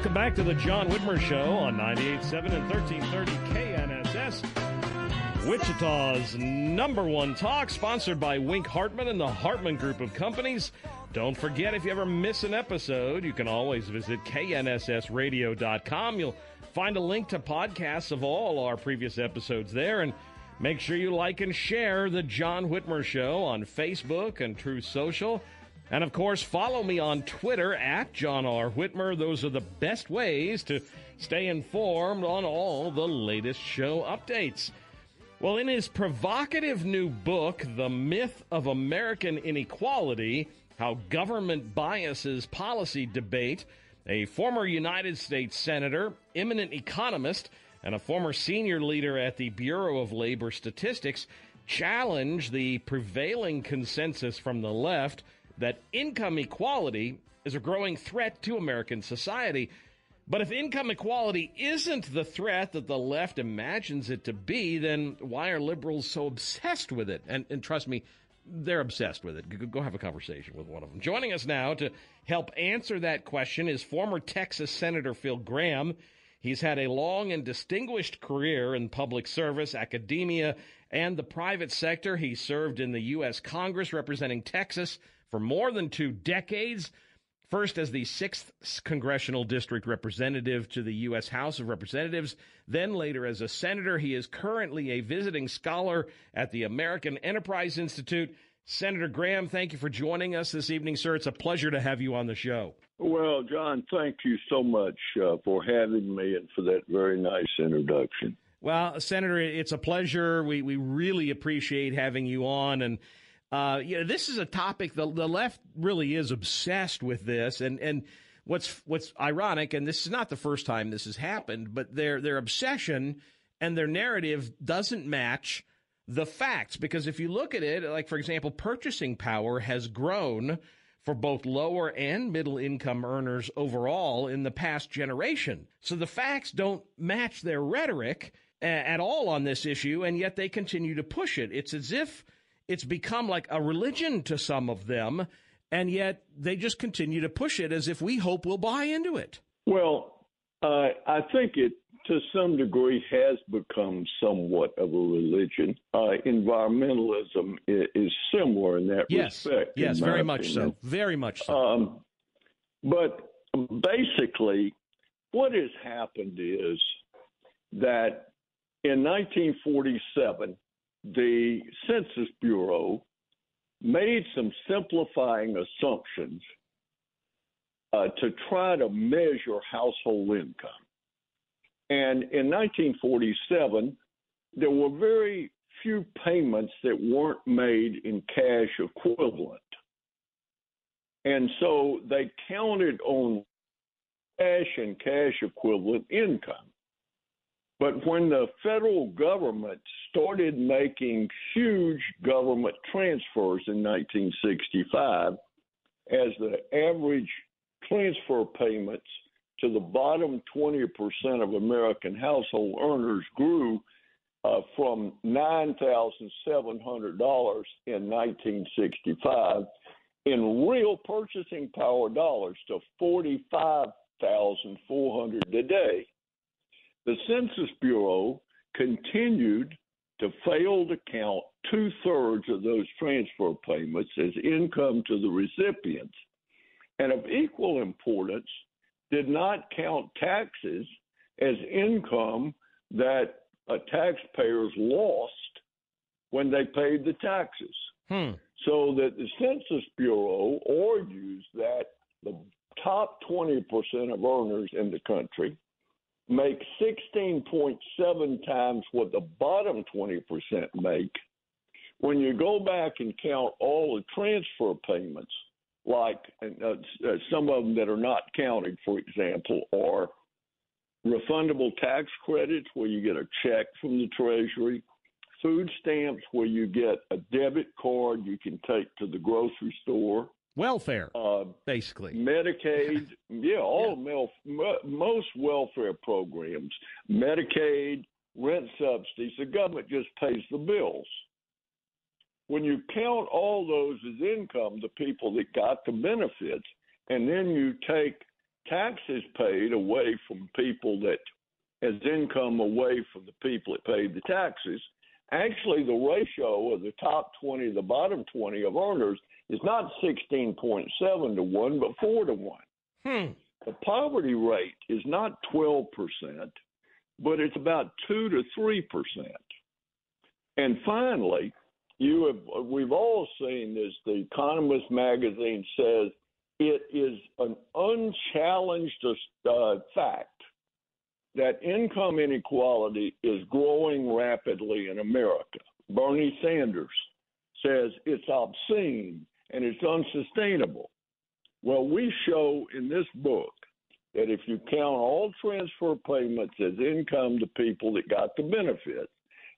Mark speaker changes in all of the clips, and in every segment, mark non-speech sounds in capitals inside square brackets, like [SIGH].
Speaker 1: Welcome back to the John Whitmer Show on 98.7 and 1330 KNSS. Wichita's number one talk, sponsored by Wink Hartman and the Hartman Group of Companies. Don't forget, if you ever miss an episode, you can always visit knssradio.com. You'll find a link to podcasts of all our previous episodes there. And make sure you like and share the John Whitmer Show on Facebook and Truth Social. And of course, follow me on Twitter at John R. Whitmer. Those are the best ways to stay informed on all the latest show updates. Well, in his provocative new book, The Myth of American Inequality How Government Biases Policy Debate, a former United States Senator, eminent economist, and a former senior leader at the Bureau of Labor Statistics challenge the prevailing consensus from the left that income equality is a growing threat to American society. But if income equality isn't the threat that the left imagines it to be, then why are liberals so obsessed with it? And, and trust me, they're obsessed with it. Go have a conversation with one of them. Joining us now to help answer that question is former Texas Senator Phil Gramm. He's had a long and distinguished career in public service, academia, and the private sector. He served in the U.S. Congress representing Texas for more than two decades. First, as the 6th Congressional District representative to the U.S. House of Representatives, then later as a senator. He is currently a visiting scholar at the American Enterprise Institute. Senator Gramm, thank you for joining us this evening, sir. It's a pleasure to have you on the show.
Speaker 2: Well, John, thank you so much uh, for having me and for that very nice introduction.
Speaker 1: Well, Senator, it's a pleasure. We, we really appreciate having you on. And uh, you know, this is a topic the the left really is obsessed with this, and and what's what's ironic, and this is not the first time this has happened, but their their obsession and their narrative doesn't match the facts because if you look at it, like for example, purchasing power has grown for both lower and middle income earners overall in the past generation. So the facts don't match their rhetoric at all on this issue, and yet they continue to push it. It's as if it's become like a religion to some of them, and yet they just continue to push it as if we hope we'll buy into it.
Speaker 2: Well, uh, I think it to some degree has become somewhat of a religion. Uh, environmentalism is, is, similar in that
Speaker 1: yes.
Speaker 2: respect.
Speaker 1: Yes, very much
Speaker 2: opinion.
Speaker 1: so. Very much so.
Speaker 2: Um, but basically, what has happened is that in 1947, the Census Bureau made some simplifying assumptions uh, to try to measure household income. And in 1947, there were very few payments that weren't made in cash equivalent. And so they counted on cash and cash equivalent income. But when the federal government started making huge government transfers in 1965, as the average transfer payments to the bottom 20% of American household earners grew uh, from $9,700 in 1965 in real purchasing power dollars to $45,400 today. The Census Bureau continued to fail to count two thirds of those transfer payments as income to the recipients, and of equal importance, did not count taxes as income that taxpayers lost when they paid the taxes.
Speaker 1: Hmm.
Speaker 2: So that the Census Bureau argues that the top 20% of earners in the country make 16.7 times what the bottom 20% make. When you go back and count all the transfer payments, like uh, uh, some of them that are not counted, for example, are refundable tax credits where you get a check from the Treasury, food stamps where you get a debit card you can take to the grocery store.
Speaker 1: Welfare, uh, basically.
Speaker 2: Medicaid, [LAUGHS] yeah, all yeah. most welfare programs, Medicaid, rent subsidies, the government just pays the bills. When you count all those as income, the people that got the benefits, and then you take taxes paid away from people that as income away from the people that paid the taxes, actually the ratio of the top 20 to the bottom 20 of earners is not 16.7 to 1, but 4 to 1.
Speaker 1: Hmm.
Speaker 2: The poverty rate is not 12%, but it's about 2 to 3%. And finally, you have, we've all seen this. The Economist magazine says it is an unchallenged uh, fact that income inequality is growing rapidly in America. Bernie Sanders says it's obscene and it's unsustainable. Well, we show in this book that if you count all transfer payments as income to people that got the benefits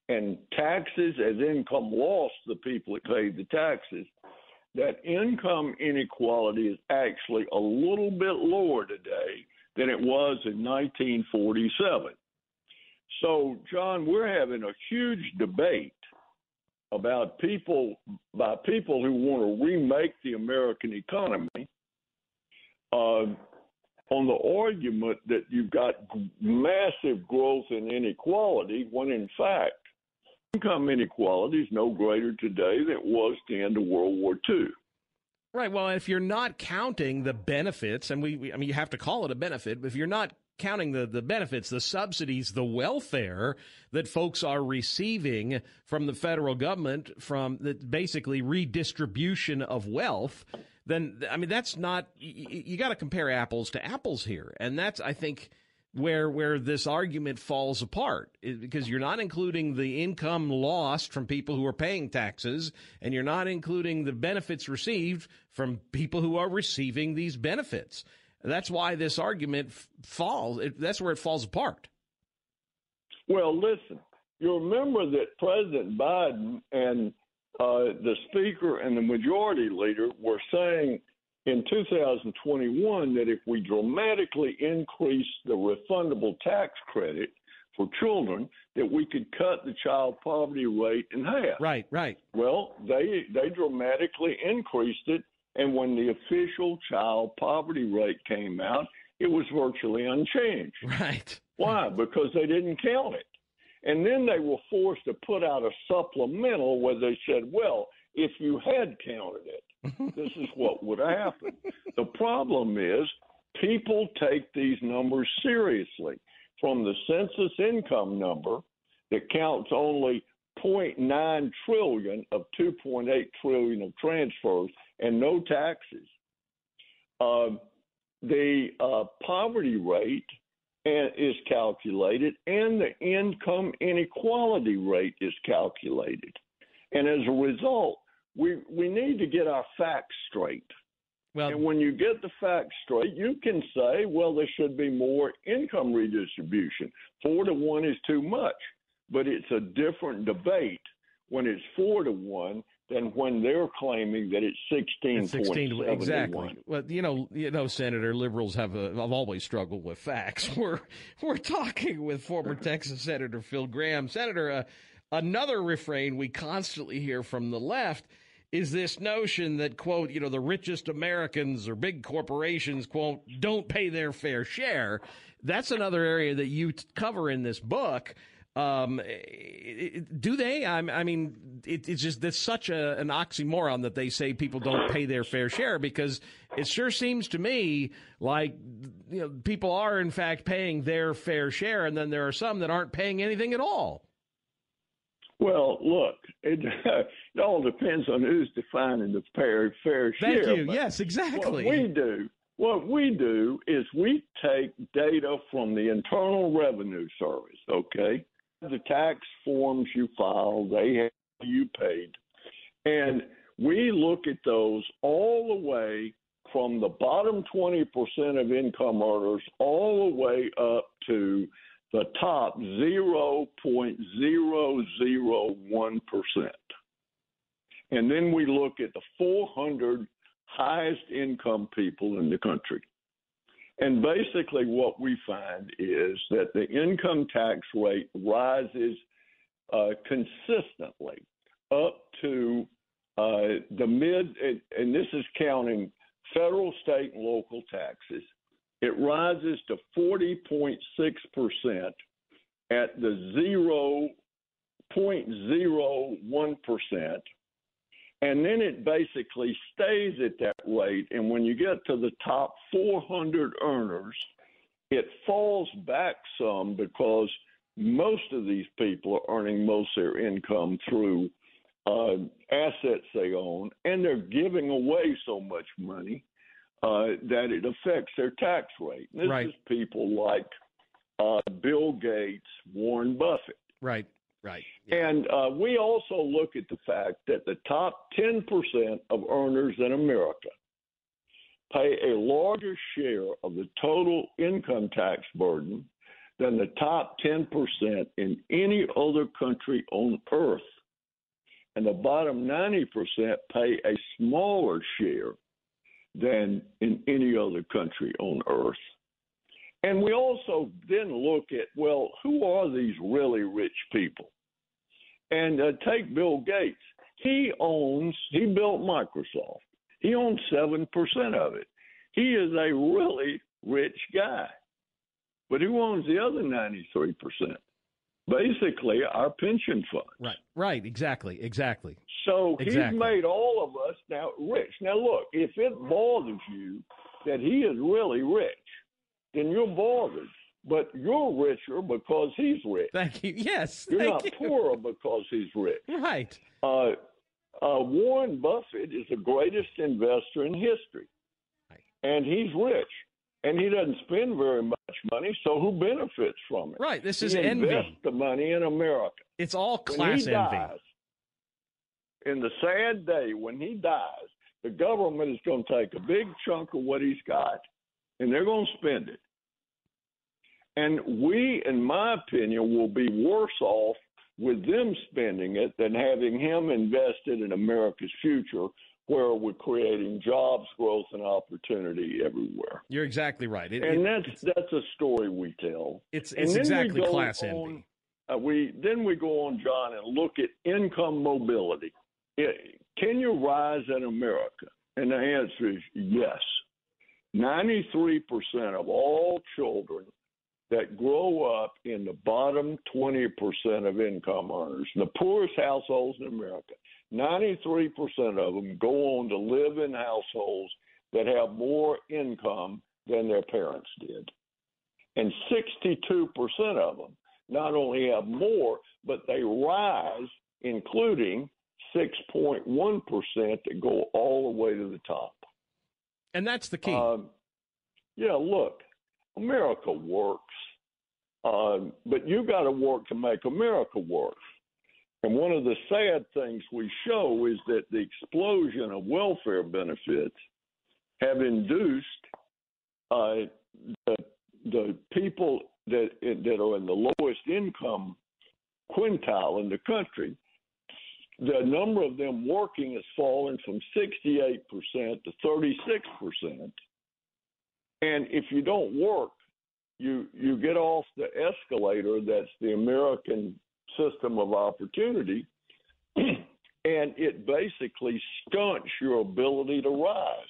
Speaker 2: and taxes as income lost to people that paid the taxes, that income inequality is actually a little bit lower today than it was in 1947. So, John, we're having a huge debate about people by people who want to remake the American economy uh, on the argument that you've got massive growth in inequality, when in fact income inequality is no greater today than it was at the end of World War II.
Speaker 1: Right. Well, if you're not counting the benefits, and we, we, I mean, you have to call it a benefit, but if you're not counting the, the benefits, the subsidies, the welfare that folks are receiving from the federal government from the basically redistribution of wealth, then, I mean, that's not, you, you got to compare apples to apples here. And that's, I think, where where this argument falls apart because you're not including the income lost from people who are paying taxes and you're not including the benefits received from people who are receiving these benefits. That's why this argument falls it, that's where it falls apart.
Speaker 2: Well listen you remember that president biden and uh, the speaker and the majority leader were saying in 2021 that if we dramatically increase the refundable tax credit for children, that we could cut the child poverty rate in half.
Speaker 1: Right, right.
Speaker 2: Well, they they dramatically increased it, and when the official child poverty rate came out, it was virtually unchanged.
Speaker 1: Right.
Speaker 2: Why? Because they didn't count it. And then they were forced to put out a supplemental where they said, well, if you had counted it, this is what would happen. The problem is people take these numbers seriously. From the census income number that counts only 0.9 trillion of 2.8 trillion of transfers and no taxes. Uh, the uh, poverty rate is calculated and the income inequality rate is calculated. And as a result, we we need to get our facts straight. Well, and when you get the facts straight, you can say, well, there should be more income redistribution. Four to one is too much, but it's a different debate when it's four to one than when they're claiming that it's 16. 16
Speaker 1: exactly. Well, you know, you know, Senator, liberals have, a, have always struggled with facts. [LAUGHS] We're we're talking with former Texas Senator Phil Gramm, Senator, uh, another refrain we constantly hear from the left is this notion that quote, you know, the richest Americans or big corporations quote don't pay their fair share. That's another area that you cover in this book. Um, do they? I, I mean, it, it's just that's such a, an oxymoron that they say people don't pay their fair share because it sure seems to me like you know people are in fact paying their fair share, and then there are some that aren't paying anything at all.
Speaker 2: Well, look, it, [LAUGHS] it all depends on who's defining the fair fair
Speaker 1: share.
Speaker 2: Thank
Speaker 1: you. Yes, exactly.
Speaker 2: What we do, what we do is we take data from the Internal Revenue Service. Okay, the tax forms you file, they have you paid. And we look at those all the way from the bottom 20% of income earners all the way up to the top 0.001%. And then we look at the 400 highest income people in the country. And basically, what we find is that the income tax rate rises uh, consistently up to uh, the mid, and this is counting federal, state, and local taxes. It rises to 40.6% at the 0.01% and then it basically stays at that rate. And when you get to the top 400 earners, it falls back some because most of these people are earning most of their income through uh, assets they own, and they're giving away so much money uh, that it affects their tax rate. And this
Speaker 1: right.
Speaker 2: is people like uh, Bill Gates, Warren Buffett.
Speaker 1: Right. Right.
Speaker 2: Yeah. And uh, we also look at the fact that the top 10% of earners in America pay a larger share of the total income tax burden than the top 10% in any other country on earth. And the bottom 90% pay a smaller share than in any other country on earth. And we also then look at, well, who are these really rich people? And uh, take Bill Gates. He owns, he built Microsoft. He owns 7% of it. He is a really rich guy. But who owns the other 93%? Basically, our pension fund.
Speaker 1: Right, right, exactly, exactly.
Speaker 2: So
Speaker 1: exactly.
Speaker 2: he's made all of us now rich. Now, look, if it bothers you that he is really rich, then your mortgage. But you're richer because he's rich.
Speaker 1: Thank you. Yes.
Speaker 2: You're not
Speaker 1: you.
Speaker 2: poorer because he's rich.
Speaker 1: Right.
Speaker 2: Uh, uh, Warren Buffett is the greatest investor in history.
Speaker 1: Right.
Speaker 2: And he's rich. And he doesn't spend very much money, so who benefits from it?
Speaker 1: Right. This
Speaker 2: he
Speaker 1: is envy.
Speaker 2: the money in America.
Speaker 1: It's all class
Speaker 2: he
Speaker 1: envy.
Speaker 2: Dies, in the sad day when he dies, the government is going to take a big chunk of what he's got and they're going to spend it. And we, in my opinion, will be worse off with them spending it than having him invested in America's future where we're creating jobs, growth, and opportunity everywhere.
Speaker 1: You're exactly right. It,
Speaker 2: and
Speaker 1: it,
Speaker 2: that's that's a story we tell.
Speaker 1: It's it's exactly class
Speaker 2: on,
Speaker 1: envy.
Speaker 2: Uh, we then we go on, John, and look at income mobility. It, can you rise in America? And the answer is yes. Ninety-three percent of all children that grow up in the bottom 20% of income earners, the poorest households in America, 93% of them go on to live in households that have more income than their parents did. And 62% of them not only have more, but they rise, including 6.1% that go all the way to the top.
Speaker 1: And that's the key.
Speaker 2: Um, yeah, look, America works. Uh, but you got to work to make America work. And one of the sad things we show is that the explosion of welfare benefits have induced uh, the, the people that that are in the lowest income quintile in the country the number of them working has fallen from 68% to 36%. And if you don't work, you you get off the escalator that's the American system of opportunity [CLEARS THROAT] and it basically stunts your ability to rise.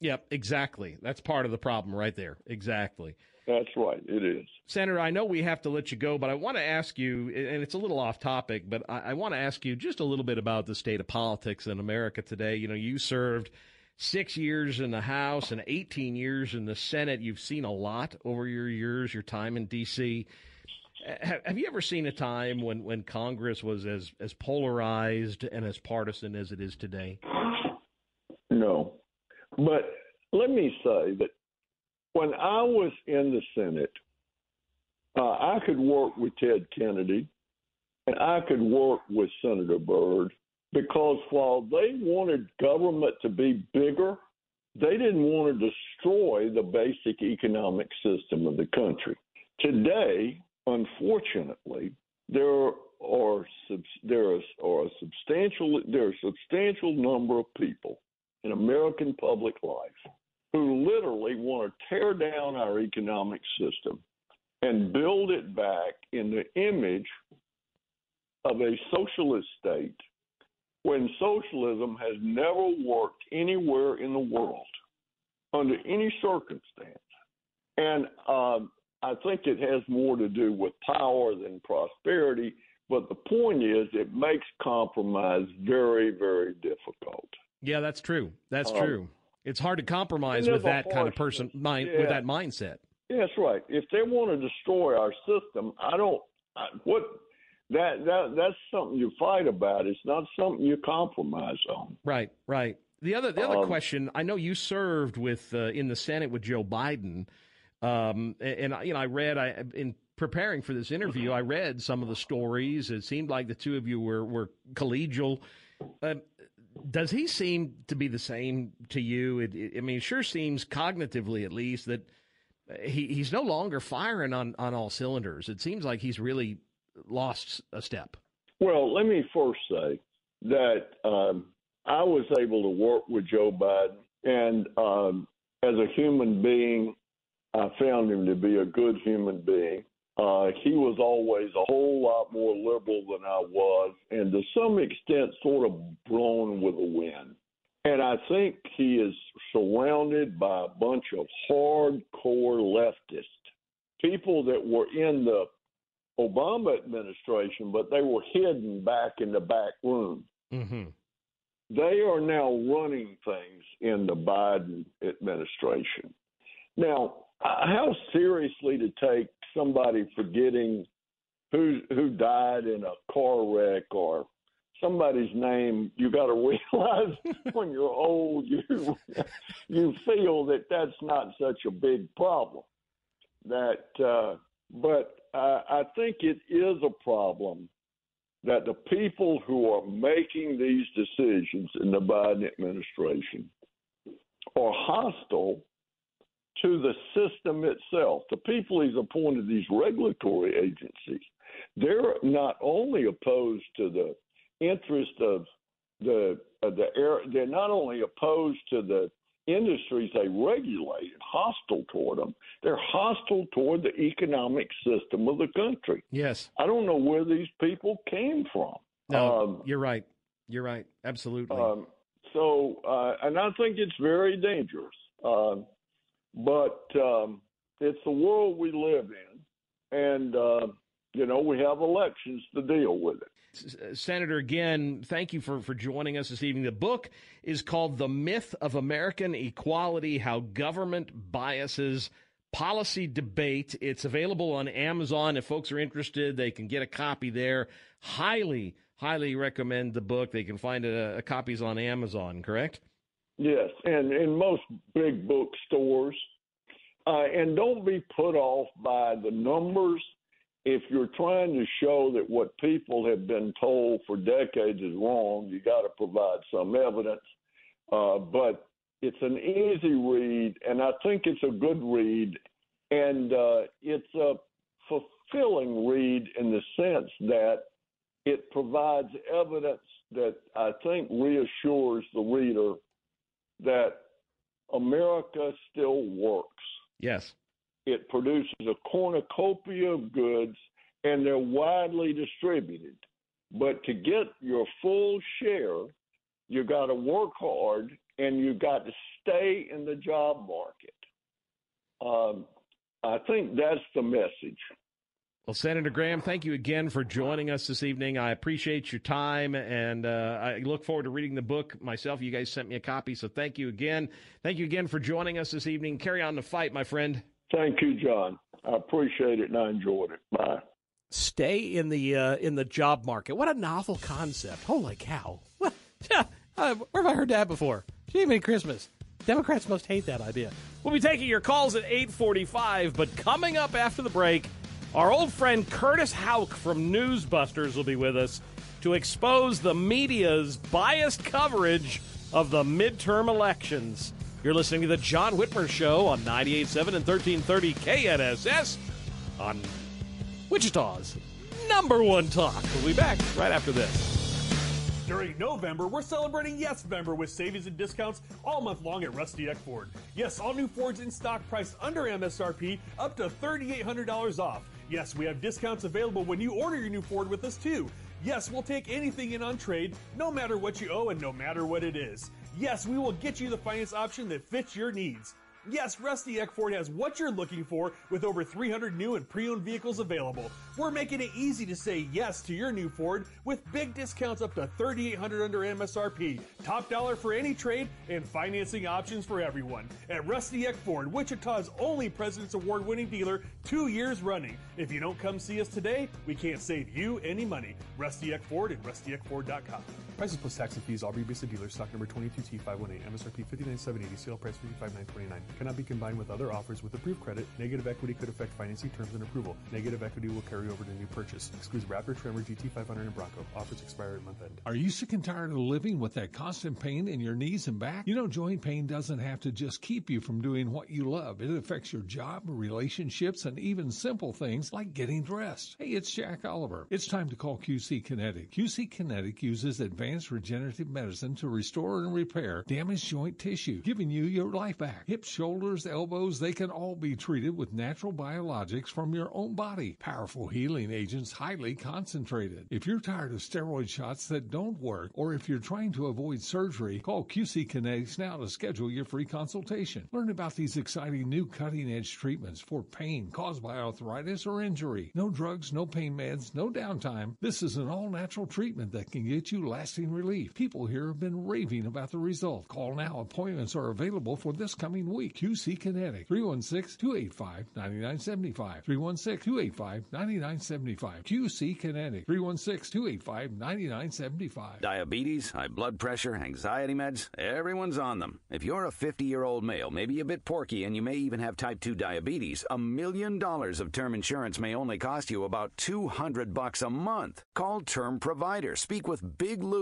Speaker 1: Yep, exactly. That's part of the problem right there. Exactly.
Speaker 2: That's right. It is.
Speaker 1: Senator, I know we have to let you go, but I want to ask you, and it's a little off topic, but I, I want to ask you just a little bit about the state of politics in America today. You know, you served six years in the House and 18 years in the Senate. You've seen a lot over your years, your time in D.C. Have you ever seen a time when, when Congress was as, as polarized and as partisan as it is today?
Speaker 2: No. But let me say that when I was in the Senate, uh, I could work with Ted Kennedy and I could work with Senator Byrd because while they wanted government to be bigger, they didn't want to destroy the basic economic system of the country. Today, unfortunately, there are there are a substantial there are a substantial number of people in American public life who literally want to tear down our economic system and build it back in the image of a socialist state when socialism has never worked anywhere in the world under any circumstance. And um, I think it has more to do with power than prosperity. But the point is, it makes compromise very, very difficult.
Speaker 1: Yeah, that's true. That's um, true. It's hard to compromise with that kind of person mind yeah. with that mindset.
Speaker 2: Yeah, that's right. If they want to destroy our system, I don't. I, what that that that's something you fight about. It's not something you compromise on.
Speaker 1: Right, right. The other the other um, question. I know you served with uh, in the Senate with Joe Biden, um, and, and you know I read I in preparing for this interview I read some of the stories. It seemed like the two of you were were collegial. Uh, does he seem to be the same to you? It, it, I mean, it sure seems cognitively, at least, that he, he's no longer firing on, on all cylinders. It seems like he's really lost a step.
Speaker 2: Well, let me first say that um, I was able to work with Joe Biden, and um, as a human being, I found him to be a good human being. Uh, he was always a whole lot more liberal than I was, and to some extent, sort of blown with the wind. And I think he is surrounded by a bunch of hardcore leftists, people that were in the Obama administration, but they were hidden back in the back room. Mm-hmm. They are now running things in the Biden administration. Now, how seriously to take somebody forgetting who who died in a car wreck or somebody's name you got to [LAUGHS] realize when you're old you [LAUGHS] you feel that that's not such a big problem. That uh but uh, I think it is a problem that the people who are making these decisions in the Biden administration are hostile to the system itself. The people he's appointed these regulatory agencies, they're not only opposed to the interest of the uh, the air, they're not only opposed to the industries they regulate hostile toward them. They're hostile toward the economic system of the country.
Speaker 1: Yes.
Speaker 2: I don't know where these people came from.
Speaker 1: No, um, you're right. You're right. Absolutely. Um,
Speaker 2: so, uh, and I think it's very dangerous. Um, but um, it's the world we live in, and uh, you know we have elections to deal with it.
Speaker 1: Senator, again, thank you for, for joining us this evening. The book is called The Myth of American Equality How Government Biases Policy Debate. It's available on Amazon. If folks are interested, they can get a copy there. Highly, highly recommend the book. They can find a, a copies on Amazon, correct?
Speaker 2: Yes, and in most big bookstores. Uh, and don't be put off by the numbers. If you're trying to show that what people have been told for decades is wrong, you got to provide some evidence. Uh, but it's an easy read, and I think it's a good read, and uh, it's a fulfilling read in the sense that it provides evidence that I think reassures the reader that America still works.
Speaker 1: Yes.
Speaker 2: It produces a cornucopia of goods and they're widely distributed. But to get your full share, you got to work hard and you got to stay in the job market. Um, I think that's the message.
Speaker 1: Well, Senator Gramm, thank you again for joining us this evening. I appreciate your time, and uh, I look forward to reading the book myself. You guys sent me a copy, so thank you again. Thank you again for joining us this evening. Carry on the fight, my friend.
Speaker 2: Thank you, John. I appreciate it, and I enjoyed it. Bye.
Speaker 3: Stay in the uh, in the job market. What a novel concept! Holy cow! What? [LAUGHS] Uh, where have I heard that before? Jiminy Christmas. Democrats must hate that idea. We'll be taking your calls at 845, but coming up after the break, our old friend Curtis Houck from Newsbusters will be with us to expose the media's biased coverage of the midterm elections. You're listening to the John Whitmer Show on 98.7 and 1330 KNSS on Wichita's number one talk. We'll be back right after this.
Speaker 4: During November, we're celebrating Yes Member with savings and discounts all month long at Rusty Eck Ford. Yes, all new Fords in stock priced under MSRP up to $3,800 off. Yes, we have discounts available when you order your new Ford with us too. Yes, we'll take anything in on trade, no matter what you owe and no matter what it is. Yes, we will get you the finance option that fits your needs. Yes, Rusty Eck Ford has what you're looking for with over 300 new and pre-owned vehicles available. We're making it easy to say yes to your new Ford with big discounts up to 3800 under MSRP, top dollar for any trade, and financing options for everyone. At Rusty Eck Ford, Wichita's only President's Award winning dealer, two years running. If you don't come see us today, we can't save you any money. Rusty Eck Ford and rustyeckford.com. Prices plus tax and fees, all rebate dealer, stock number 22T518, MSRP 59780, sale price 55929 cannot be combined with other offers with approved credit. Negative equity could affect financing terms and approval. Negative equity will carry over to new purchase. Excludes Raptor, Tremor, GT500, and Bronco. Offers expire at month end.
Speaker 5: Are you sick and tired of living with that constant pain in your knees and back? You know, joint pain doesn't have to just keep you from doing what you love. It affects your job, relationships, and even simple things like getting dressed. Hey, it's Jack Oliver. It's time to call QC Kinetic. QC Kinetic uses advanced regenerative medicine to restore and repair damaged joint tissue, giving you your life back. Hips, shoulders, elbows, they can all be treated with natural biologics from your own body. Powerful healing agents, highly concentrated. If you're tired of steroid shots that don't work, or if you're trying to avoid surgery, call QC Kinetics now to schedule your free consultation. Learn about these exciting new cutting edge treatments for pain caused by arthritis or injury. No drugs, no pain meds, no downtime. This is an all natural treatment that can get you lasting relief. People here have been raving about the result. Call now. Appointments are available for this coming week. QC Kinetic 316 285 9975. 316 285 9975. QC Kinetic 316 285 9975.
Speaker 6: Diabetes, high blood pressure, anxiety meds, everyone's on them. If you're a 50 year old male, maybe a bit porky, and you may even have type 2 diabetes, a million dollars of term insurance may only cost you about 200 bucks a month. Call Term Provider. Speak with Big Lou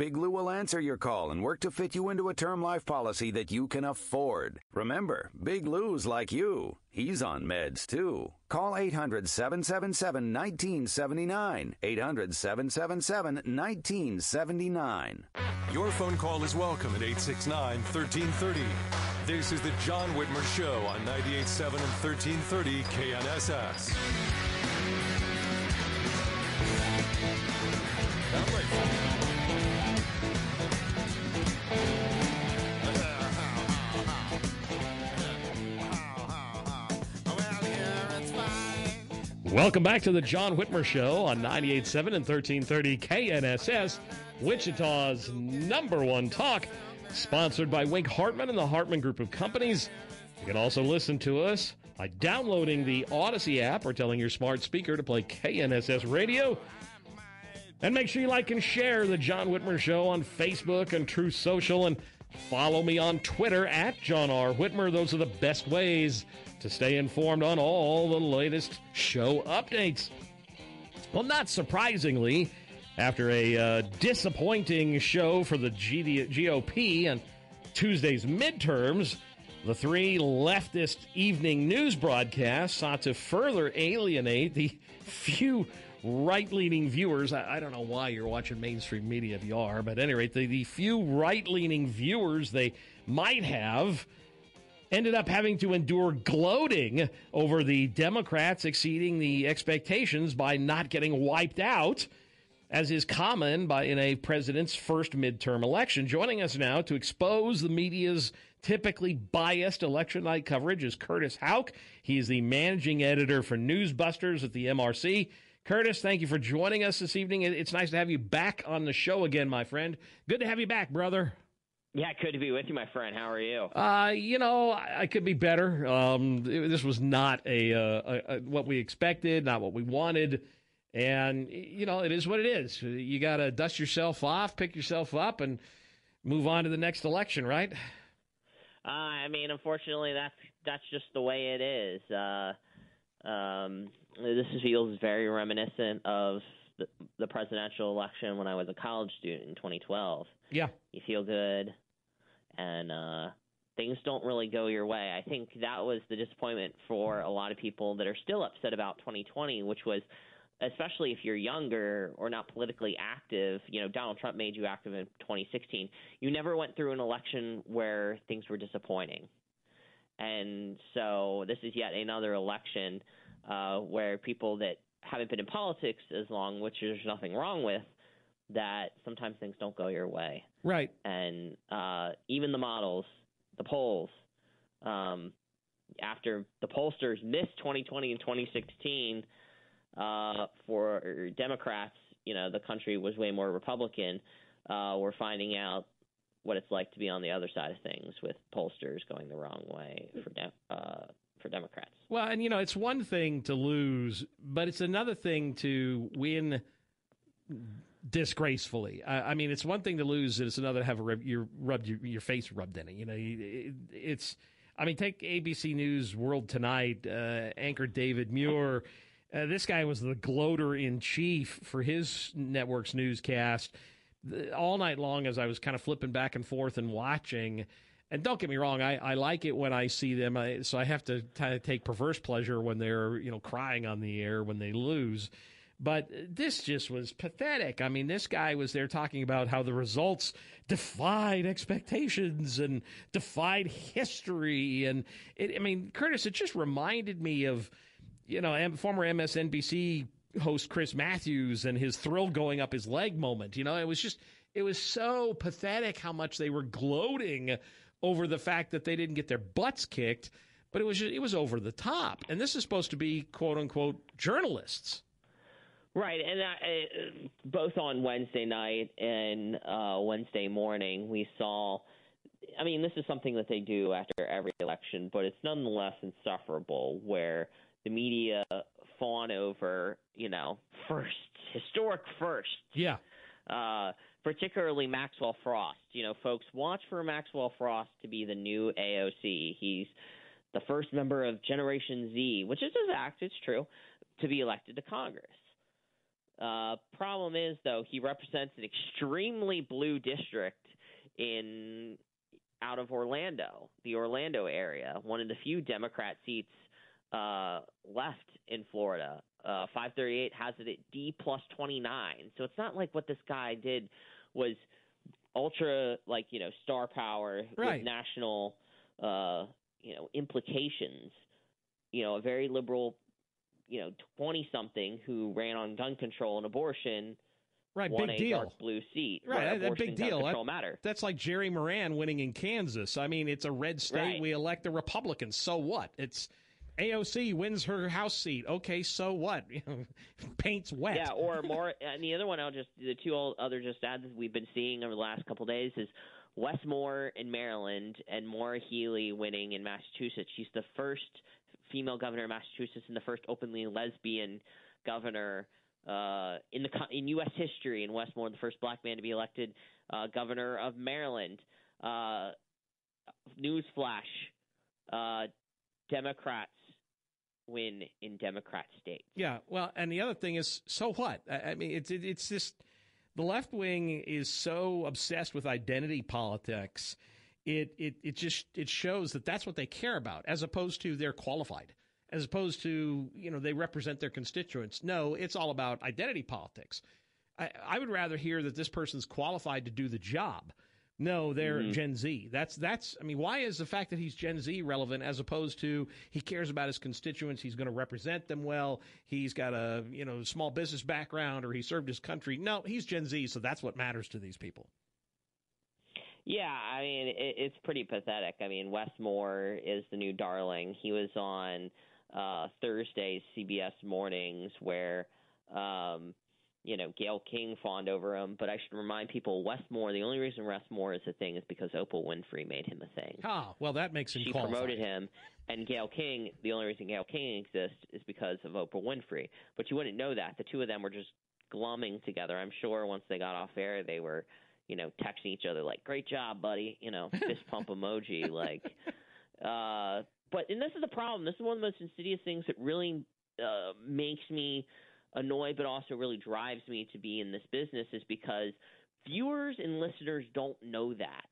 Speaker 6: Big Lou will answer your call and work to fit you into a term life policy that you can afford. Remember, Big Lou's like you. He's on meds too. Call 800 777 1979. 800 777 1979.
Speaker 7: Your phone call is welcome at 869 1330. This is the John Whitmer Show on 98.7 and 1330 KNSS.
Speaker 1: Welcome back to the John Whitmer Show on 98.7 and 1330 KNSS, Wichita's number one talk, sponsored by Wink Hartman and the Hartman Group of Companies. You can also listen to us by downloading the Odyssey app or telling your smart speaker to play KNSS Radio. And make sure you like and share the John Whitmer Show on Facebook and Truth Social and follow me on Twitter at John R. Whitmer. Those are the best ways to stay informed on all the latest show updates. Well, not surprisingly, after a uh, disappointing show for the GOP and Tuesday's midterms, the three leftist evening news broadcasts sought to further alienate the few right leaning viewers. I, I, don't know why you're watching mainstream media if you are, but at any rate, the, the few right leaning viewers they might have ended up having to endure gloating over the Democrats exceeding the expectations by not getting wiped out. As is common by in a president's first midterm election. Joining us now to expose the media's typically biased election night coverage is Curtis Houck. He is the managing editor for Newsbusters at the MRC. Curtis, thank you for joining us this evening. It's nice to have you back on the show again, my friend. Good to have you back, brother.
Speaker 8: Yeah, good to be with you, my friend. How are you?
Speaker 1: Uh, you know, I, I could be better. Um, it, this was not a, uh, a, a, what we expected, not what we wanted, and you know, it is what it is. You got to dust yourself off, pick yourself up, and move on to the next election, right?
Speaker 8: Uh, I mean, unfortunately, that's that's just the way it is. Uh, um, this feels very reminiscent of the, the presidential election when I was a college student in 2012.
Speaker 1: Yeah,
Speaker 8: you feel good, and uh, things don't really go your way. I think that was the disappointment for a lot of people that are still upset about 2020, which was especially if you're younger or not politically active, you know, Donald Trump made you active in 2016. You never went through an election where things were disappointing. And so this is yet another election uh, where people that haven't been in politics as long, which there's nothing wrong with, that sometimes things don't go your way.
Speaker 1: Right.
Speaker 8: And uh, even the models, the polls, um, after the pollsters missed 2020 and 2016 uh, for Democrats, you know, the country was way more Republican. Uh, we're finding out what it's like to be on the other side of things with pollsters going the wrong way for de- uh, for Democrats.
Speaker 1: Well, and you know, it's one thing to lose, but it's another thing to win disgracefully. I, I mean, it's one thing to lose, and it's another to have a, your rubbed your, your, face rubbed in it. You know, it, it's. I mean, take ABC News World Tonight uh, anchor David Muir. Uh, this guy was the gloater in chief for his network's newscast all night long as I was kind of flipping back and forth and watching. And don't get me wrong, I, I like it when I see them. I, so I have to kind of take perverse pleasure when they're you know crying on the air when they lose. But this just was pathetic. I mean, this guy was there talking about how the results defied expectations and defied history. And it, I mean, Curtis, it just reminded me of, you know, former MSNBC host Chris Matthews and his thrill going up his leg moment. You know, it was just, it was so pathetic how much they were gloating over the fact that they didn't get their butts kicked, but it was it was over the top. And this is supposed to be quote unquote journalists.
Speaker 8: Right, and uh, both on Wednesday night and uh, Wednesday morning, we saw. I mean, this is something that they do after every election, but it's nonetheless insufferable where the media fawn over, you know, first historic first.
Speaker 1: Yeah.
Speaker 8: Uh, particularly Maxwell Frost. You know, folks, watch for Maxwell Frost to be the new AOC. He's the first member of Generation Z, which is his act, it's true, to be elected to Congress. Uh, problem is, though, he represents an extremely blue district in out of Orlando, the Orlando area, one of the few Democrat seats uh, left in Florida. Uh, 538 has it at D plus 29. So it's not like what this guy did was ultra, like, you know, star power
Speaker 1: right.
Speaker 8: with national, uh, you know, implications. You know, a very liberal, you know, 20 something who ran on gun control and abortion.
Speaker 1: Right,
Speaker 8: won
Speaker 1: big
Speaker 8: a
Speaker 1: deal.
Speaker 8: Dark blue seat.
Speaker 1: Right, that big deal.
Speaker 8: Matter.
Speaker 1: That's like Jerry Moran winning in Kansas. I mean, it's a red state.
Speaker 8: Right.
Speaker 1: We elect the Republicans. So what? It's AOC wins her House seat. Okay, so what? [LAUGHS] Paint's wet.
Speaker 8: Yeah, or [LAUGHS] more. and the other one, I'll just the two other just ads we've been seeing over the last couple of days is Wes Moore in Maryland and Maura Healey winning in Massachusetts. She's the first female governor of Massachusetts and the first openly lesbian governor uh, in the in U.S. history. And Wes Moore, the first black man to be elected uh, governor of Maryland. Uh, newsflash: uh, Democrats win in Democrat states.
Speaker 1: Yeah, well, and the other thing is, so what? I, I mean, it's it, it's just the left wing is so obsessed with identity politics. It it it just it shows that that's what they care about, as opposed to they're qualified, as opposed to you know they represent their constituents. No, it's all about identity politics. I, I would rather hear that this person's qualified to do the job. No, they're
Speaker 8: Mm-hmm.
Speaker 1: Gen Z. That's that's. I mean, why is the fact that he's Gen Z relevant as opposed to he cares about his constituents? He's going to represent them well. He's got a you know small business background or he served his country. No, he's Gen Z, so that's what matters to these people.
Speaker 8: Yeah, I mean it, it's pretty pathetic. I mean Wes Moore is the new darling. He was on uh, Thursday's CBS mornings where um, you know Gayle King fawned over him. But I should remind people, Wes Moore. The only reason Wes Moore is a thing is because Oprah Winfrey made him a thing.
Speaker 1: Ah, well, that makes him
Speaker 8: she
Speaker 1: qualified.
Speaker 8: promoted him, and Gayle King. The only reason Gayle King exists is because of Oprah Winfrey. But you wouldn't know that. The two of them were just glumming together. I'm sure once they got off air, they were, you know, texting each other like, "Great job, buddy," you know, [LAUGHS] fist pump emoji, like. Uh, but and this is the problem. This is one of the most insidious things that really uh, makes me annoyed, but also really drives me to be in this business, is because viewers and listeners don't know that.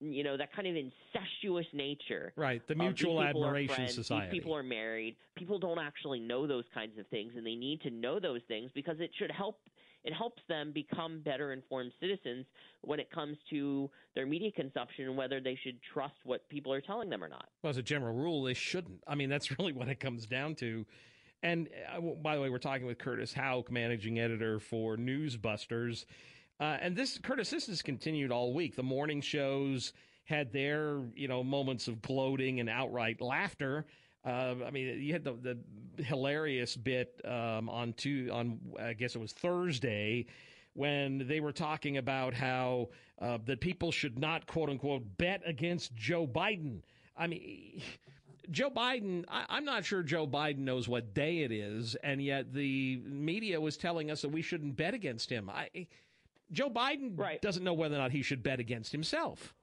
Speaker 8: You know that kind of incestuous nature
Speaker 1: Right, the Mutual Admiration
Speaker 8: friends,
Speaker 1: Society.
Speaker 8: These people are married. People don't actually know those kinds of things, and they need to know those things because it should help. It helps them become better informed citizens when it comes to their media consumption and whether they should trust what people are telling them or not.
Speaker 1: Well, as a general rule, they shouldn't. I mean, that's [LAUGHS] really what it comes down to. And uh, by the way, we're talking with Curtis Houck, managing editor for Newsbusters. Uh, and this, Curtis, this has continued all week. The morning shows had their, you know, moments of gloating and outright laughter. Uh, I mean, you had the, the hilarious bit um, on two on I guess it was Thursday when they were talking about how uh, that people should not quote unquote bet against Joe Biden. I mean. Joe Biden, I, I'm not sure Joe Biden knows what day it is, and yet the media was telling us that we shouldn't bet against him. I, Joe Biden right. doesn't know whether or not he should bet against himself.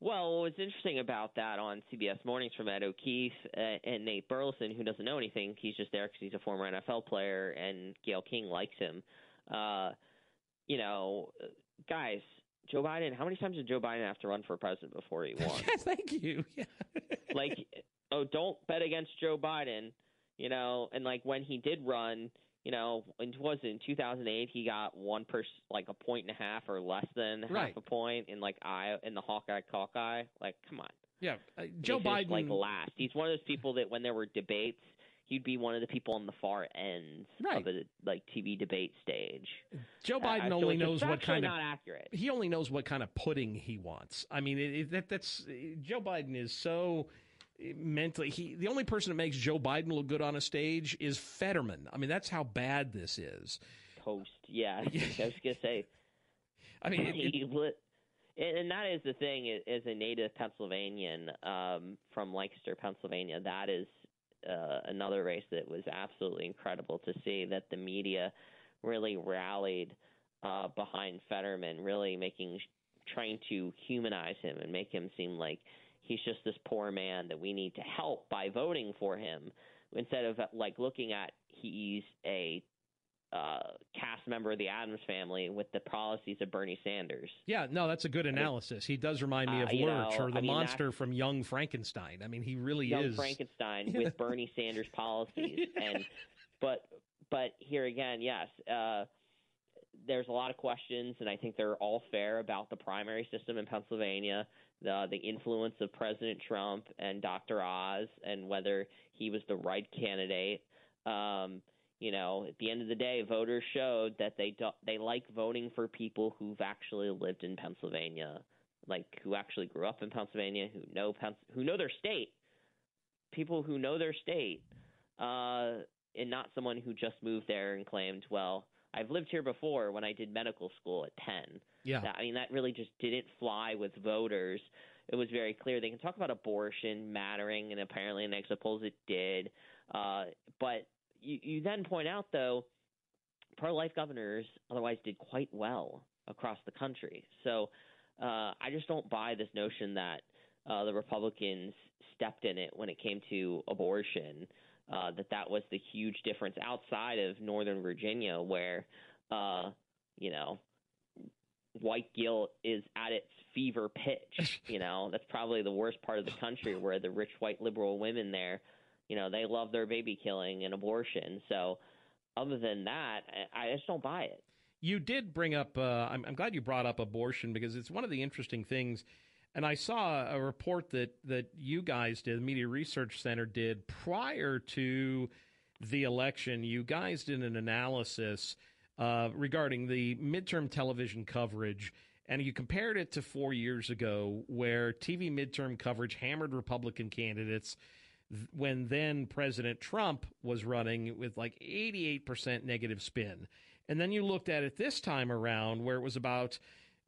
Speaker 8: Well, what's interesting about that on CBS Mornings from Ed O'Keefe uh, and Nate Burleson, who doesn't know anything, he's just there because he's a former NFL player, and Gayle King likes him. Uh, you know, guys, Joe Biden. How many times did Joe Biden have to run for president before he won? [LAUGHS]
Speaker 1: Thank you. [LAUGHS] Yeah.
Speaker 8: like, oh, don't bet against Joe Biden. You know, and like when he did run, you know, it was in 2008 he got one per like a point and a half or less than
Speaker 1: Right.
Speaker 8: half a point in like I in the Hawkeye Hawkeye. Like, come on.
Speaker 1: Yeah, uh, Joe
Speaker 8: He's just,
Speaker 1: Biden.
Speaker 8: like last. He's one of those people that when there were debates, he'd be one of the people on the far ends of a like TV debate stage.
Speaker 1: Joe
Speaker 8: Uh,
Speaker 1: Biden
Speaker 8: so
Speaker 1: only knows what kind of
Speaker 8: not accurate.
Speaker 1: He only knows what kind of pudding he wants. I mean, it, it, that, that's Joe Biden is so mentally. He the only person that makes Joe Biden look good on a stage is Fetterman. I mean, that's how bad this is.
Speaker 8: Toast. Yeah, [LAUGHS] I was gonna say.
Speaker 1: I mean, it-
Speaker 8: he lit- and that is the thing. As a native Pennsylvanian um, from Lancaster, Pennsylvania, that is uh, another race that was absolutely incredible to see. That the media really rallied uh, behind Fetterman, really making trying to humanize him and make him seem like he's just this poor man that we need to help by voting for him instead of like looking at he's a uh, cast member of the Addams family with the policies of Bernie Sanders.
Speaker 1: Yeah, no, that's a good analysis. He does remind me
Speaker 8: Uh,
Speaker 1: of
Speaker 8: you
Speaker 1: Lurch
Speaker 8: know,
Speaker 1: or the
Speaker 8: I mean,
Speaker 1: monster from Young Frankenstein. I mean, he really is
Speaker 8: Young
Speaker 1: is.
Speaker 8: Frankenstein [LAUGHS] with Bernie Sanders policies, [LAUGHS] and but but here again, yes, uh, there's a lot of questions, and I think they're all fair about the primary system in Pennsylvania, the the influence of President Trump and Dr. Oz, and whether he was the right candidate. Um, you know, at the end of the day, voters showed that they do, they like voting for people who've actually lived in Pennsylvania, like who actually grew up in Pennsylvania, who know Pens- who know their state, people who know their state, uh, and not someone who just moved there and claimed, well, I've lived here before when I did medical school at 10.
Speaker 1: Yeah.
Speaker 8: I mean, that really just didn't fly with voters. It was very clear. They can talk about abortion mattering, and apparently in exit polls it did. Uh, but you, you then point out, though, pro-life governors otherwise did quite well across the country. So uh, I just don't buy this notion that uh, the Republicans stepped in it when it came to abortion. Uh, that that was the huge difference outside of Northern Virginia, where uh, you know white guilt is at its fever pitch. [LAUGHS] You know, that's probably the worst part of the country where the rich white liberal women there, you know, they love their baby killing and abortion. So, other than that, I just don't buy it.
Speaker 1: You did bring up. Uh, I'm, I'm glad you brought up abortion because it's one of the interesting things. And I saw a report that that you guys did, the Media Research Center did prior to the election. You guys did an analysis uh, regarding the midterm television coverage, and you compared it to four years ago, where TV midterm coverage hammered Republican candidates when then President Trump was running with like 88% negative spin. And then you looked at it this time around, where it was about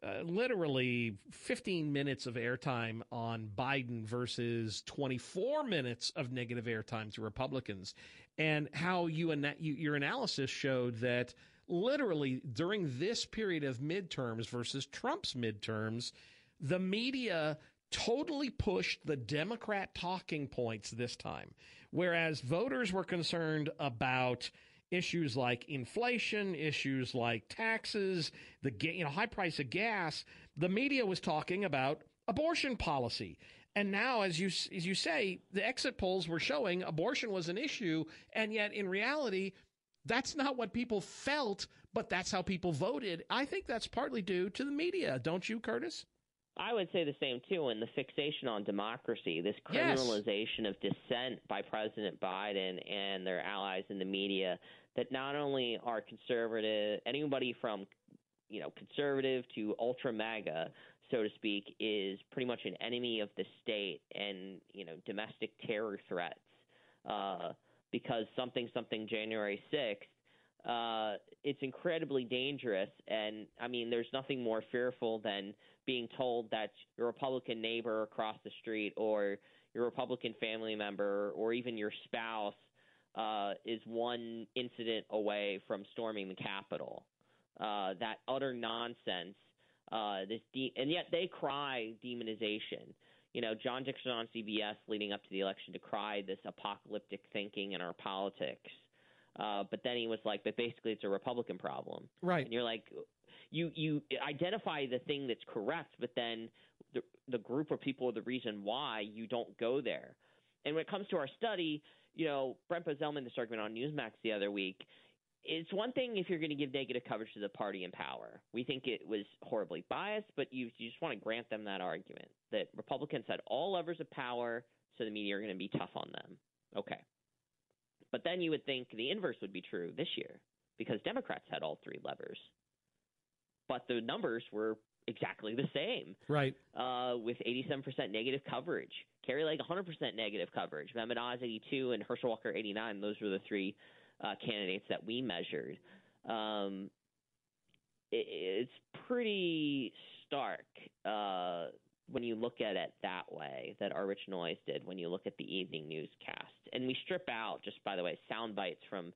Speaker 1: uh, literally 15 minutes of airtime on Biden versus 24 minutes of negative airtime to Republicans, and how you, you your analysis showed that literally during this period of midterms versus Trump's midterms, the media totally pushed the Democrat talking points this time. Whereas voters were concerned about issues like inflation, issues like taxes, the you know high price of gas, the media was talking about abortion policy. And now, as you as you say, the exit polls were showing abortion was an issue, and yet in reality, that's not what people felt, but that's how people voted. I think that's partly due to the media, don't you, Curtis?
Speaker 8: I would say the same too. And the fixation on democracy, this criminalization yes. of dissent by President Biden and their allies in the media, that not only are conservative, anybody from you know conservative to ultra MAGA, so to speak, is pretty much an enemy of the state and you know domestic terror threats. Uh, because something something January 6th, uh, it's incredibly dangerous. And I mean, there's nothing more fearful than being told that your Republican neighbor across the street or your Republican family member or even your spouse uh, is one incident away from storming the Capitol. Uh, that utter nonsense. Uh, this de- and yet they cry demonization you know, John Dickerson on CBS leading up to the election decried this apocalyptic thinking in our politics. Uh, but then he was like, but basically it's a Republican problem.
Speaker 1: Right.
Speaker 8: And you're like, you you identify the thing that's correct, but then the the group of people are the reason why you don't go there. And when it comes to our study, you know, Brent Bozell made, this argument on Newsmax the other week, it's one thing if you're going to give negative coverage to the party in power. We think it was horribly biased, but you, you just want to grant them that argument that Republicans had all levers of power, so the media are going to be tough on them. Okay. But then you would think the inverse would be true this year because Democrats had all three levers. But the numbers were exactly the same.
Speaker 1: Right.
Speaker 8: Uh, with 87% negative coverage. Kari Lake 100% negative coverage. Mehmet Oz 82 and Herschel Walker 89. Those were the three uh, candidates that we measured. Um, it, it's pretty stark uh, when you look at it that way that our Rich Noyes did when you look at the evening newscast. And we strip out, just by the way, sound bites from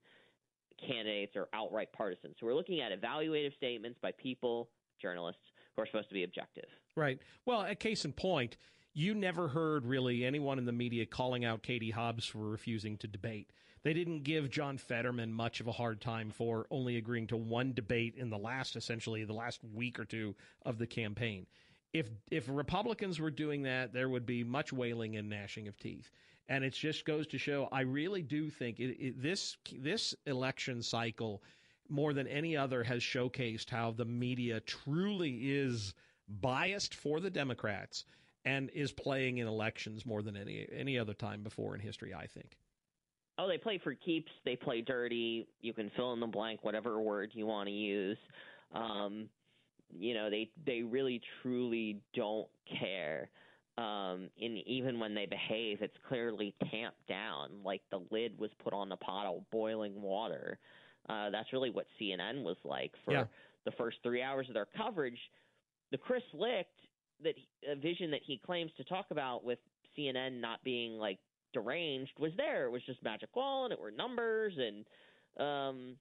Speaker 8: candidates or outright partisans. So we're looking at evaluative statements by people, journalists, who are supposed to be objective.
Speaker 1: Right. Well, a case in point, you never heard really anyone in the media calling out Katie Hobbs for refusing to debate. They didn't give John Fetterman much of a hard time for only agreeing to one debate in the last, essentially, the last week or two of the campaign. If if Republicans were doing that, there would be much wailing and gnashing of teeth. And it just goes to show, I really do think it, it, this this election cycle, more than any other, has showcased how the media truly is biased for the Democrats and is playing in elections more than any any other time before in history. I think.
Speaker 8: Oh, they play for keeps. They play dirty. You can fill in the blank, whatever word you want to use. Um, you know, they they really truly don't care. Um, and even when they behave, it's clearly tamped down, like the lid was put on the pot of boiling water. Uh, that's really what CNN was like for
Speaker 1: yeah.
Speaker 8: the first three hours of their coverage. The Chris Licht that a vision that he claims to talk about with CNN not being like deranged was there. It was just magic wall and it were numbers and um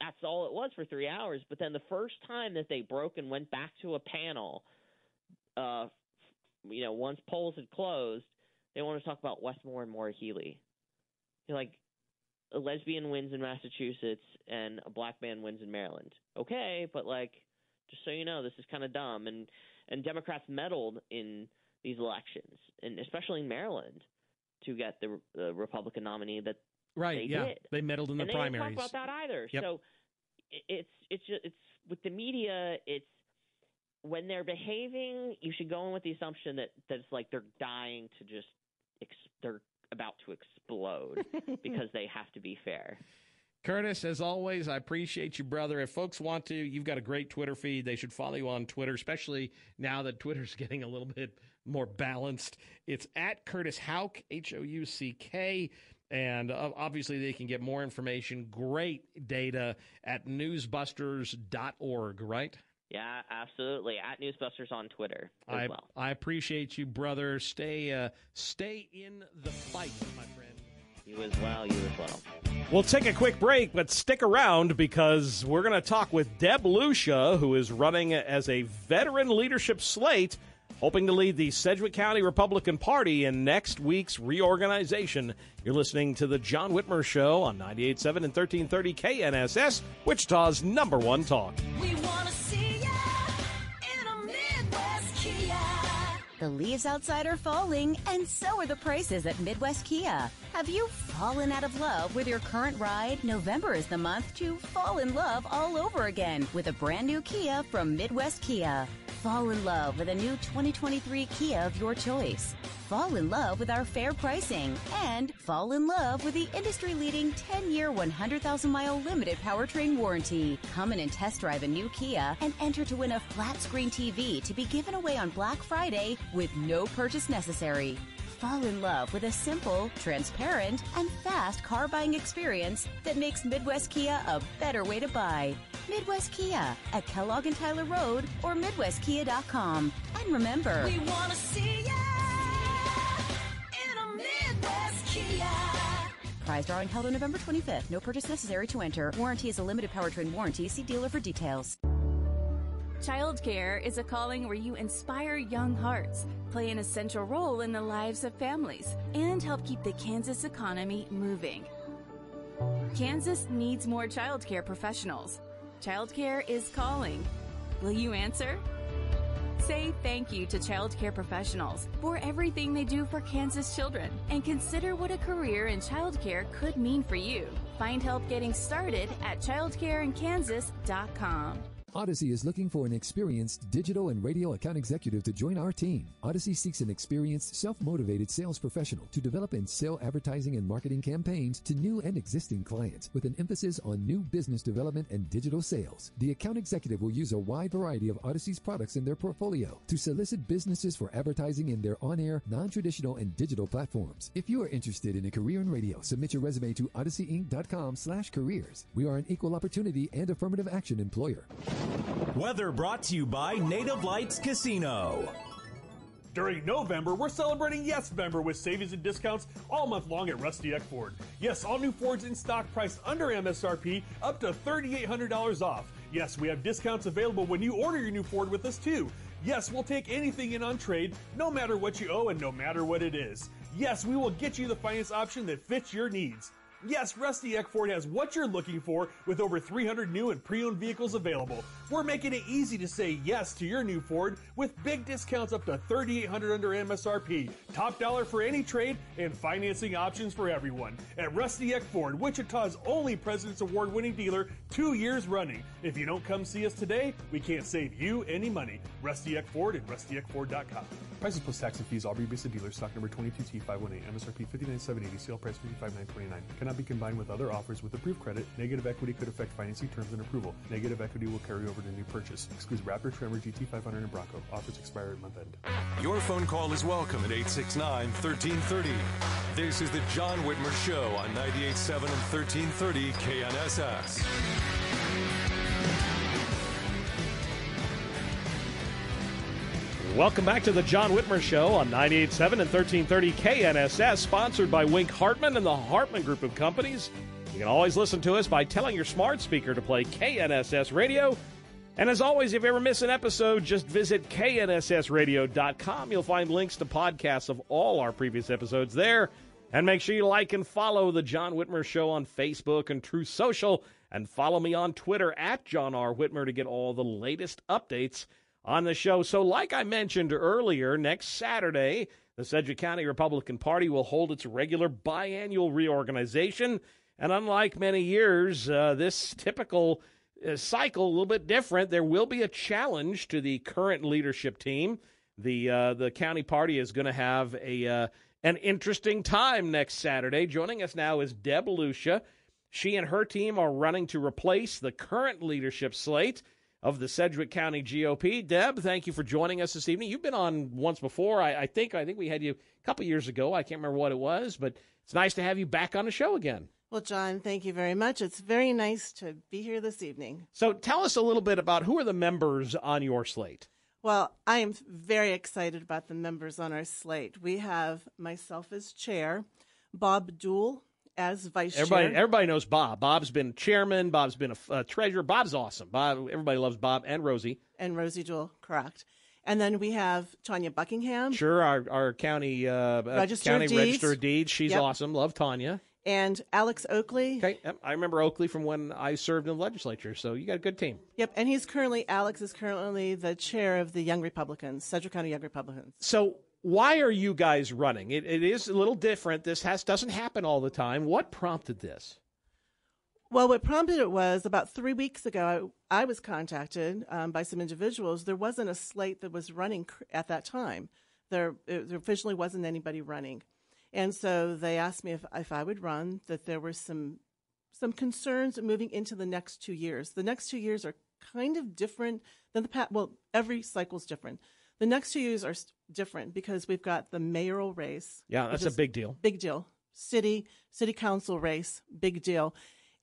Speaker 8: that's all it was for three hours. But then the first time that they broke and went back to a panel, uh, you know, once polls had closed, they wanted to talk about Wes Moore and Maura Healey. You're like, a lesbian wins in Massachusetts and a black man wins in Maryland. Okay, but like, just so you know, this is kind of dumb. And and Democrats meddled in these elections, and especially in Maryland, to get the, the Republican nominee that
Speaker 1: Right.
Speaker 8: they
Speaker 1: yeah.
Speaker 8: did.
Speaker 1: They meddled in the
Speaker 8: and they
Speaker 1: primaries.
Speaker 8: didn't talk about that either.
Speaker 1: Yep.
Speaker 8: So it's it's just, it's with the media. It's when they're behaving, you should go in with the assumption that that it's like they're dying to just ex- they're about to explode [LAUGHS] because they have to be fair.
Speaker 1: Curtis, as always, I appreciate you, brother. If folks want to, you've got a great Twitter feed. They should follow you on Twitter, especially now that Twitter's [LAUGHS] getting a little bit more balanced. It's at Curtis Houck, H O U C K. And uh, obviously, they can get more information, great data at newsbusters.org, right?
Speaker 8: Yeah, absolutely. At Newsbusters on Twitter as
Speaker 1: I,
Speaker 8: well.
Speaker 1: I appreciate you, brother. Stay, uh, stay in the fight, my friend.
Speaker 8: You as well. You as well.
Speaker 1: We'll take a quick break, but stick around because we're going to talk with Deb Lucia, who is running as a veteran leadership slate, hoping to lead the Sedgwick County Republican Party in next week's reorganization. You're listening to the John Whitmer Show on 98.7 and 1330 KNSS, Wichita's number one talk.
Speaker 9: We want to see ya in a Midwest Kia.
Speaker 10: The leaves outside are falling, and so are the prices at Midwest Kia. Have you fallen out of love with your current ride? November is the month to fall in love all over again with a brand new Kia from Midwest Kia. Fall in love with a new 2023 Kia of your choice. Fall in love with our fair pricing and fall in love with the industry leading 10 year, 100,000 mile limited powertrain warranty. Come in and test drive a new Kia and enter to win a flat screen TV to be given away on Black Friday with no purchase necessary. Fall in love with a simple, transparent, and fast car buying experience that makes Midwest Kia a better way to buy. Midwest Kia at Kellogg and Tyler Road or MidwestKia.com. And remember,
Speaker 9: We want to see you in a Midwest Kia.
Speaker 10: prize drawing held on November 25th. No purchase necessary to enter. Warranty is a limited powertrain warranty. See dealer for details.
Speaker 11: Childcare is a calling where you inspire young hearts, play an essential role in the lives of families, and help keep the Kansas economy moving. Kansas needs more childcare professionals. Childcare is calling. Will you answer? Say thank you to childcare professionals for everything they do for Kansas children and consider what a career in childcare could mean for you. Find help getting started at childcareinkansas.com.
Speaker 12: Audacy is looking for an experienced digital and radio account executive to join our team. Audacy seeks an experienced, self-motivated sales professional to develop and sell advertising and marketing campaigns to new and existing clients with an emphasis on new business development and digital sales. The account executive will use a wide variety of Audacy's products in their portfolio to solicit businesses for advertising in their on-air, non-traditional, and digital platforms. If you are interested in a career in radio, submit your resume to audacyinc.com slash careers. We are an equal opportunity and affirmative action employer.
Speaker 13: Weather brought to you by Native Lights Casino.
Speaker 4: During November, we're celebrating Yes Member with savings and discounts all month long at Rusty Eck Ford. Yes, all new Fords in stock priced under MSRP up to $3,800 off. Yes, we have discounts available when you order your new Ford with us too. Yes, we'll take anything in on trade, no matter what you owe and no matter what it is. Yes, we will get you the finance option that fits your needs. Yes, Rusty Eck Ford has what you're looking for with over 300 new and pre-owned vehicles available. We're making it easy to say yes to your new Ford with big discounts up to 3800 under MSRP, top dollar for any trade, and financing options for everyone. At Rusty Eck Ford, Wichita's only President's Award winning dealer, two years running. If you don't come see us today, we can't save you any money. Rusty Eck Ford and rustyeckford.com. Prices plus tax and fees, Aubrey Vista dealer, stock number 22T518, MSRP 59780, sale price 55929. Cannot be combined with other offers with approved credit. Negative equity could affect financing terms and approval. Negative equity will carry over to new purchase. Excludes Raptor, Tremor, GT500, and Bronco. Offers expire at month end.
Speaker 7: Your phone call is welcome at 869 1330. This is the John Whitmer Show on 98.7 and 1330 KNSS.
Speaker 1: Welcome back to the John Whitmer Show on 98.7 and 1330 KNSS, sponsored by Wink Hartman and the Hartman Group of Companies. You can always listen to us by telling your smart speaker to play KNSS Radio. And as always, if you ever miss an episode, just visit knssradio.com. You'll find links to podcasts of all our previous episodes there. And make sure you like and follow the John Whitmer Show on Facebook and Truth Social. And follow me on Twitter at John R. Whitmer to get all the latest updates on the show. So, like I mentioned earlier, next Saturday, the Sedgwick County Republican Party will hold its regular biannual reorganization. And unlike many years, uh, this typical uh, cycle a little bit different. There will be a challenge to the current leadership team. The uh, the county party is going to have a uh, an interesting time next Saturday. Joining us now is Deb Lucia. She and her team are running to replace the current leadership slate of the Sedgwick County GOP. Deb, thank you for joining us this evening. You've been on once before. I, I think I think we had you a couple years ago. I can't remember what it was, but it's nice to have you back on the show again.
Speaker 14: Well, John, thank you very much. It's very nice to be here this evening.
Speaker 1: So tell us a little bit about who are the members on your slate.
Speaker 14: Well, I am very excited about the members on our slate. We have myself as chair, Bob Dool as vice
Speaker 1: Everybody,
Speaker 14: chair.
Speaker 1: everybody knows Bob. Bob's been chairman. Bob's been a uh, treasurer. Bob's awesome. Bob, everybody loves Bob and Rosie.
Speaker 14: and Rosie Jewell, correct. And then we have Tanya Buckingham
Speaker 1: Sure, our our county uh, uh,
Speaker 14: Register
Speaker 1: county
Speaker 14: Deeds.
Speaker 1: register deeds. She's
Speaker 14: Yep.
Speaker 1: awesome. Love Tanya.
Speaker 14: and Alex Oakley.
Speaker 1: Okay, I remember Oakley from when I served in the legislature. So you got a good team.
Speaker 14: Yep, and he's currently Alex is currently the chair of the Young Republicans, Sedgwick County Young Republicans.
Speaker 1: So why are you guys running? It, it is a little different. This has doesn't happen all the time. What prompted this?
Speaker 14: Well, what prompted it was about three weeks ago, I, I was contacted um, by some individuals. There wasn't a slate that was running at that time. There, it, there officially wasn't anybody running. And so they asked me if, if I would run, that there were some, some concerns moving into the next two years. The next two years are kind of different than the past. Well, every cycle is different. The next two years are different because we've got the mayoral race.
Speaker 1: Yeah, that's a big deal.
Speaker 14: Big deal. City, city council race, big deal.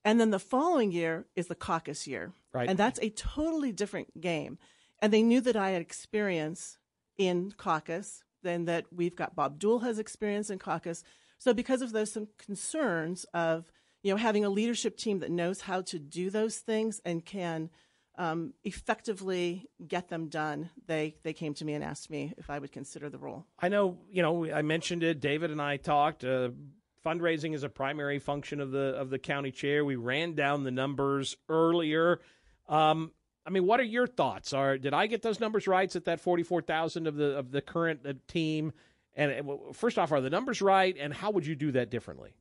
Speaker 14: And then the following year is the caucus year.
Speaker 1: Right.
Speaker 14: And that's a totally different game. And they knew that I had experience in caucus, then that we've got Bob Dool has experience in caucus. So because of those some concerns of, you know, having a leadership team that knows how to do those things and can um, effectively get them done, they, they came to me and asked me if I would consider the role.
Speaker 1: I know, you know, I mentioned it. David and I talked. Uh, fundraising is a primary function of the of the county chair. We ran down the numbers earlier. Um, I mean, what are your thoughts? Are did I get those numbers right? At that forty four thousand of the of the current uh, team? And uh, first off, are the numbers right? And how would you do that differently?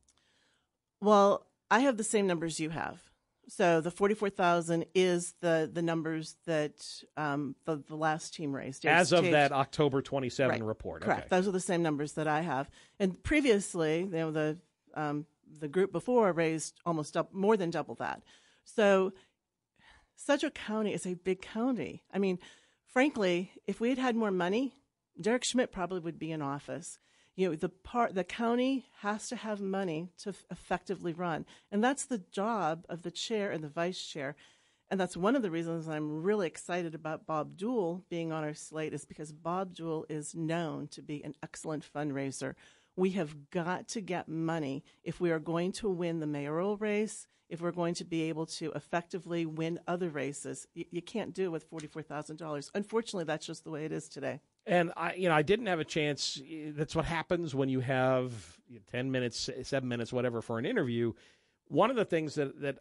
Speaker 14: Well, I have the same numbers you have. So the forty-four thousand is the the numbers that um, the the last team raised
Speaker 1: As of that October twenty seven
Speaker 14: Right.
Speaker 1: report,
Speaker 14: Correct.
Speaker 1: Okay.
Speaker 14: Those are the same numbers that I have. And previously, you know, the um, the group before raised almost dou- more than double that. So Sedgwick County is a big county. I mean, frankly, if we had had more money, Derek Schmidt probably would be in office. You know, the part the county has to have money to f- effectively run, and that's the job of the chair and the vice chair. And that's one of the reasons I'm really excited about Bob Dool being on our slate is because Bob Dool is known to be an excellent fundraiser. We have got to get money if we are going to win the mayoral race, if we're going to be able to effectively win other races. You, you can't do it with $44,000. Unfortunately, that's just the way it is today.
Speaker 1: And I, you know, I didn't have a chance. That's what happens when you have ten minutes, seven minutes, whatever, for an interview. One of the things that that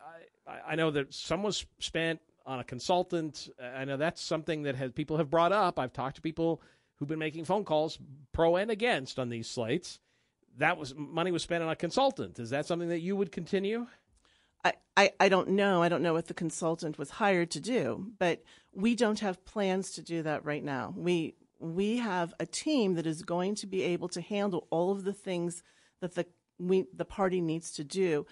Speaker 1: I, I know that some was spent on a consultant. I know that's something that has people have brought up. I've talked to people who've been making phone calls, pro and against, on these slates. That was money was spent on a consultant. Is that something that you would continue?
Speaker 14: I, I, I don't know. I don't know what the consultant was hired to do, but we don't have plans to do that right now. We we have a team that is going to be able to handle all of the things that the we the party needs to do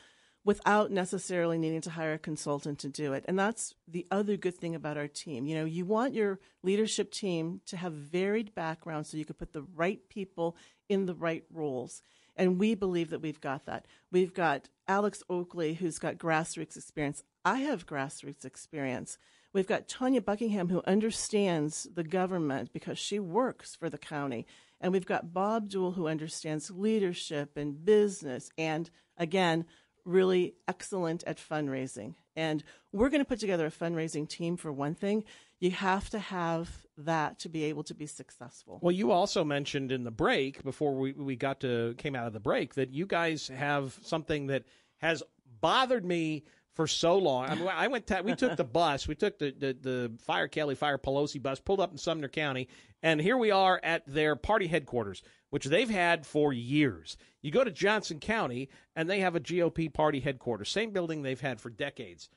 Speaker 14: without necessarily needing to hire a consultant to do it. And that's the other good thing about our team. You know, you want your leadership team to have varied backgrounds so you could put the right people in the right roles. And we believe that we've got that. We've got Alex Oakley, who's got grassroots experience. I have grassroots experience. We've got Tanya Buckingham, who understands the government because she works for the county. And we've got Bob Jewell, who understands leadership and business and, again, really excellent at fundraising. And we're going to put together a fundraising team for one thing. You have to have that to be able to be successful.
Speaker 1: Well, you also mentioned in the break before we, we got to came out of the break that you guys have something that has bothered me for so long. I mean, [LAUGHS] I went. To, we took the bus. We took the, the the Fire Kelly Fire Pelosi bus, pulled up in Sumner County, and here we are at their party headquarters, which they've had for years. You go to Johnson County, and they have a GOP party headquarters, same building they've had for decades.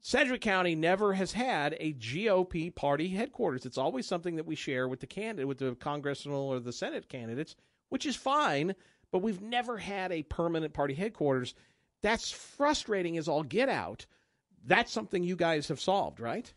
Speaker 1: Sedgwick County never has had a GOP party headquarters. It's always something that we share with the candidate, with the congressional or the Senate candidates, which is fine. But we've never had a permanent party headquarters. That's frustrating as all get out. That's something you guys have solved, right?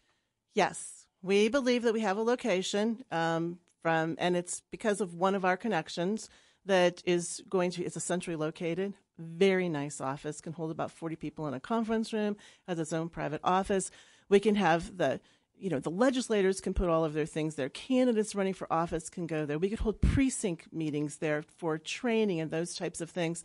Speaker 14: Yes, we believe that we have a location um, from, and it's because of one of our connections that is going to. It's a centrally located, very nice office. Can hold about forty people in a conference room. Has its own private office. We can have the. You know, the legislators can put all of their things there. Candidates running for office can go there. We could hold precinct meetings there for training and those types of things.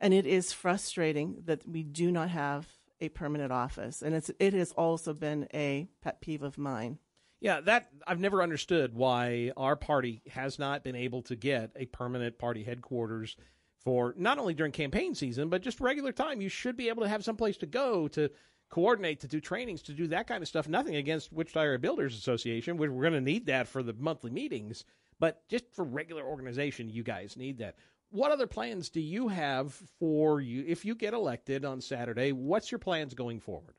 Speaker 14: And it is frustrating that we do not have a permanent office. And it's, it has also been a pet peeve of mine.
Speaker 1: Yeah, that I've never understood why our party has not been able to get a permanent party headquarters for not only during campaign season, but just regular time. You should be able to have some place to go to coordinate, to do trainings, to do that kind of stuff. Nothing against Wichita Area Builders Association. We're, we're going to need that for the monthly meetings, but just for regular organization, you guys need that. What other plans do you have for you if you get elected on Saturday? What's your plans going forward?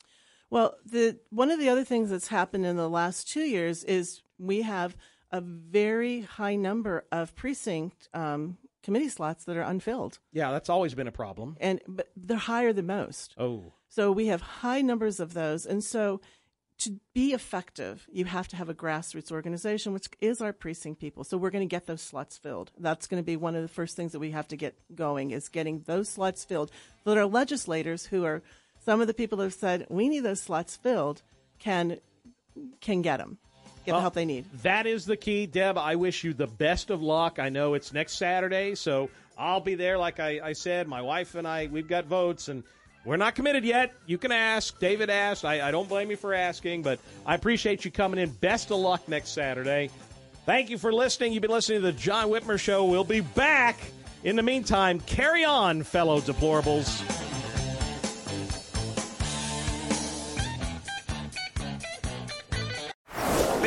Speaker 14: Well, the one of the other things that's happened in the last two years is we have a very high number of precinct um, committee slots that are unfilled,
Speaker 1: Yeah, that's always been a problem.
Speaker 14: and but they're higher than most.
Speaker 1: Oh,
Speaker 14: So we have high numbers of those, and so to be effective, you have to have a grassroots organization, which is our precinct people. So we're going to get those slots filled. That's going to be one of the first things that we have to get going is getting those slots filled. So that our legislators, who are some of the people that have said we need those slots filled, can can get them, get
Speaker 1: Well,
Speaker 14: the help they need.
Speaker 1: That is the key, Deb. I wish you the best of luck. I know it's next Saturday, so I'll be there. Like I, I said, my wife and I, we've got votes, and we're not committed yet. You can ask. David asked. I, I don't blame you for asking, but I appreciate you coming in. Best of luck next Saturday. Thank you for listening. You've been listening to the John Whitmer Show. We'll be back. In the meantime, carry on, fellow deplorables.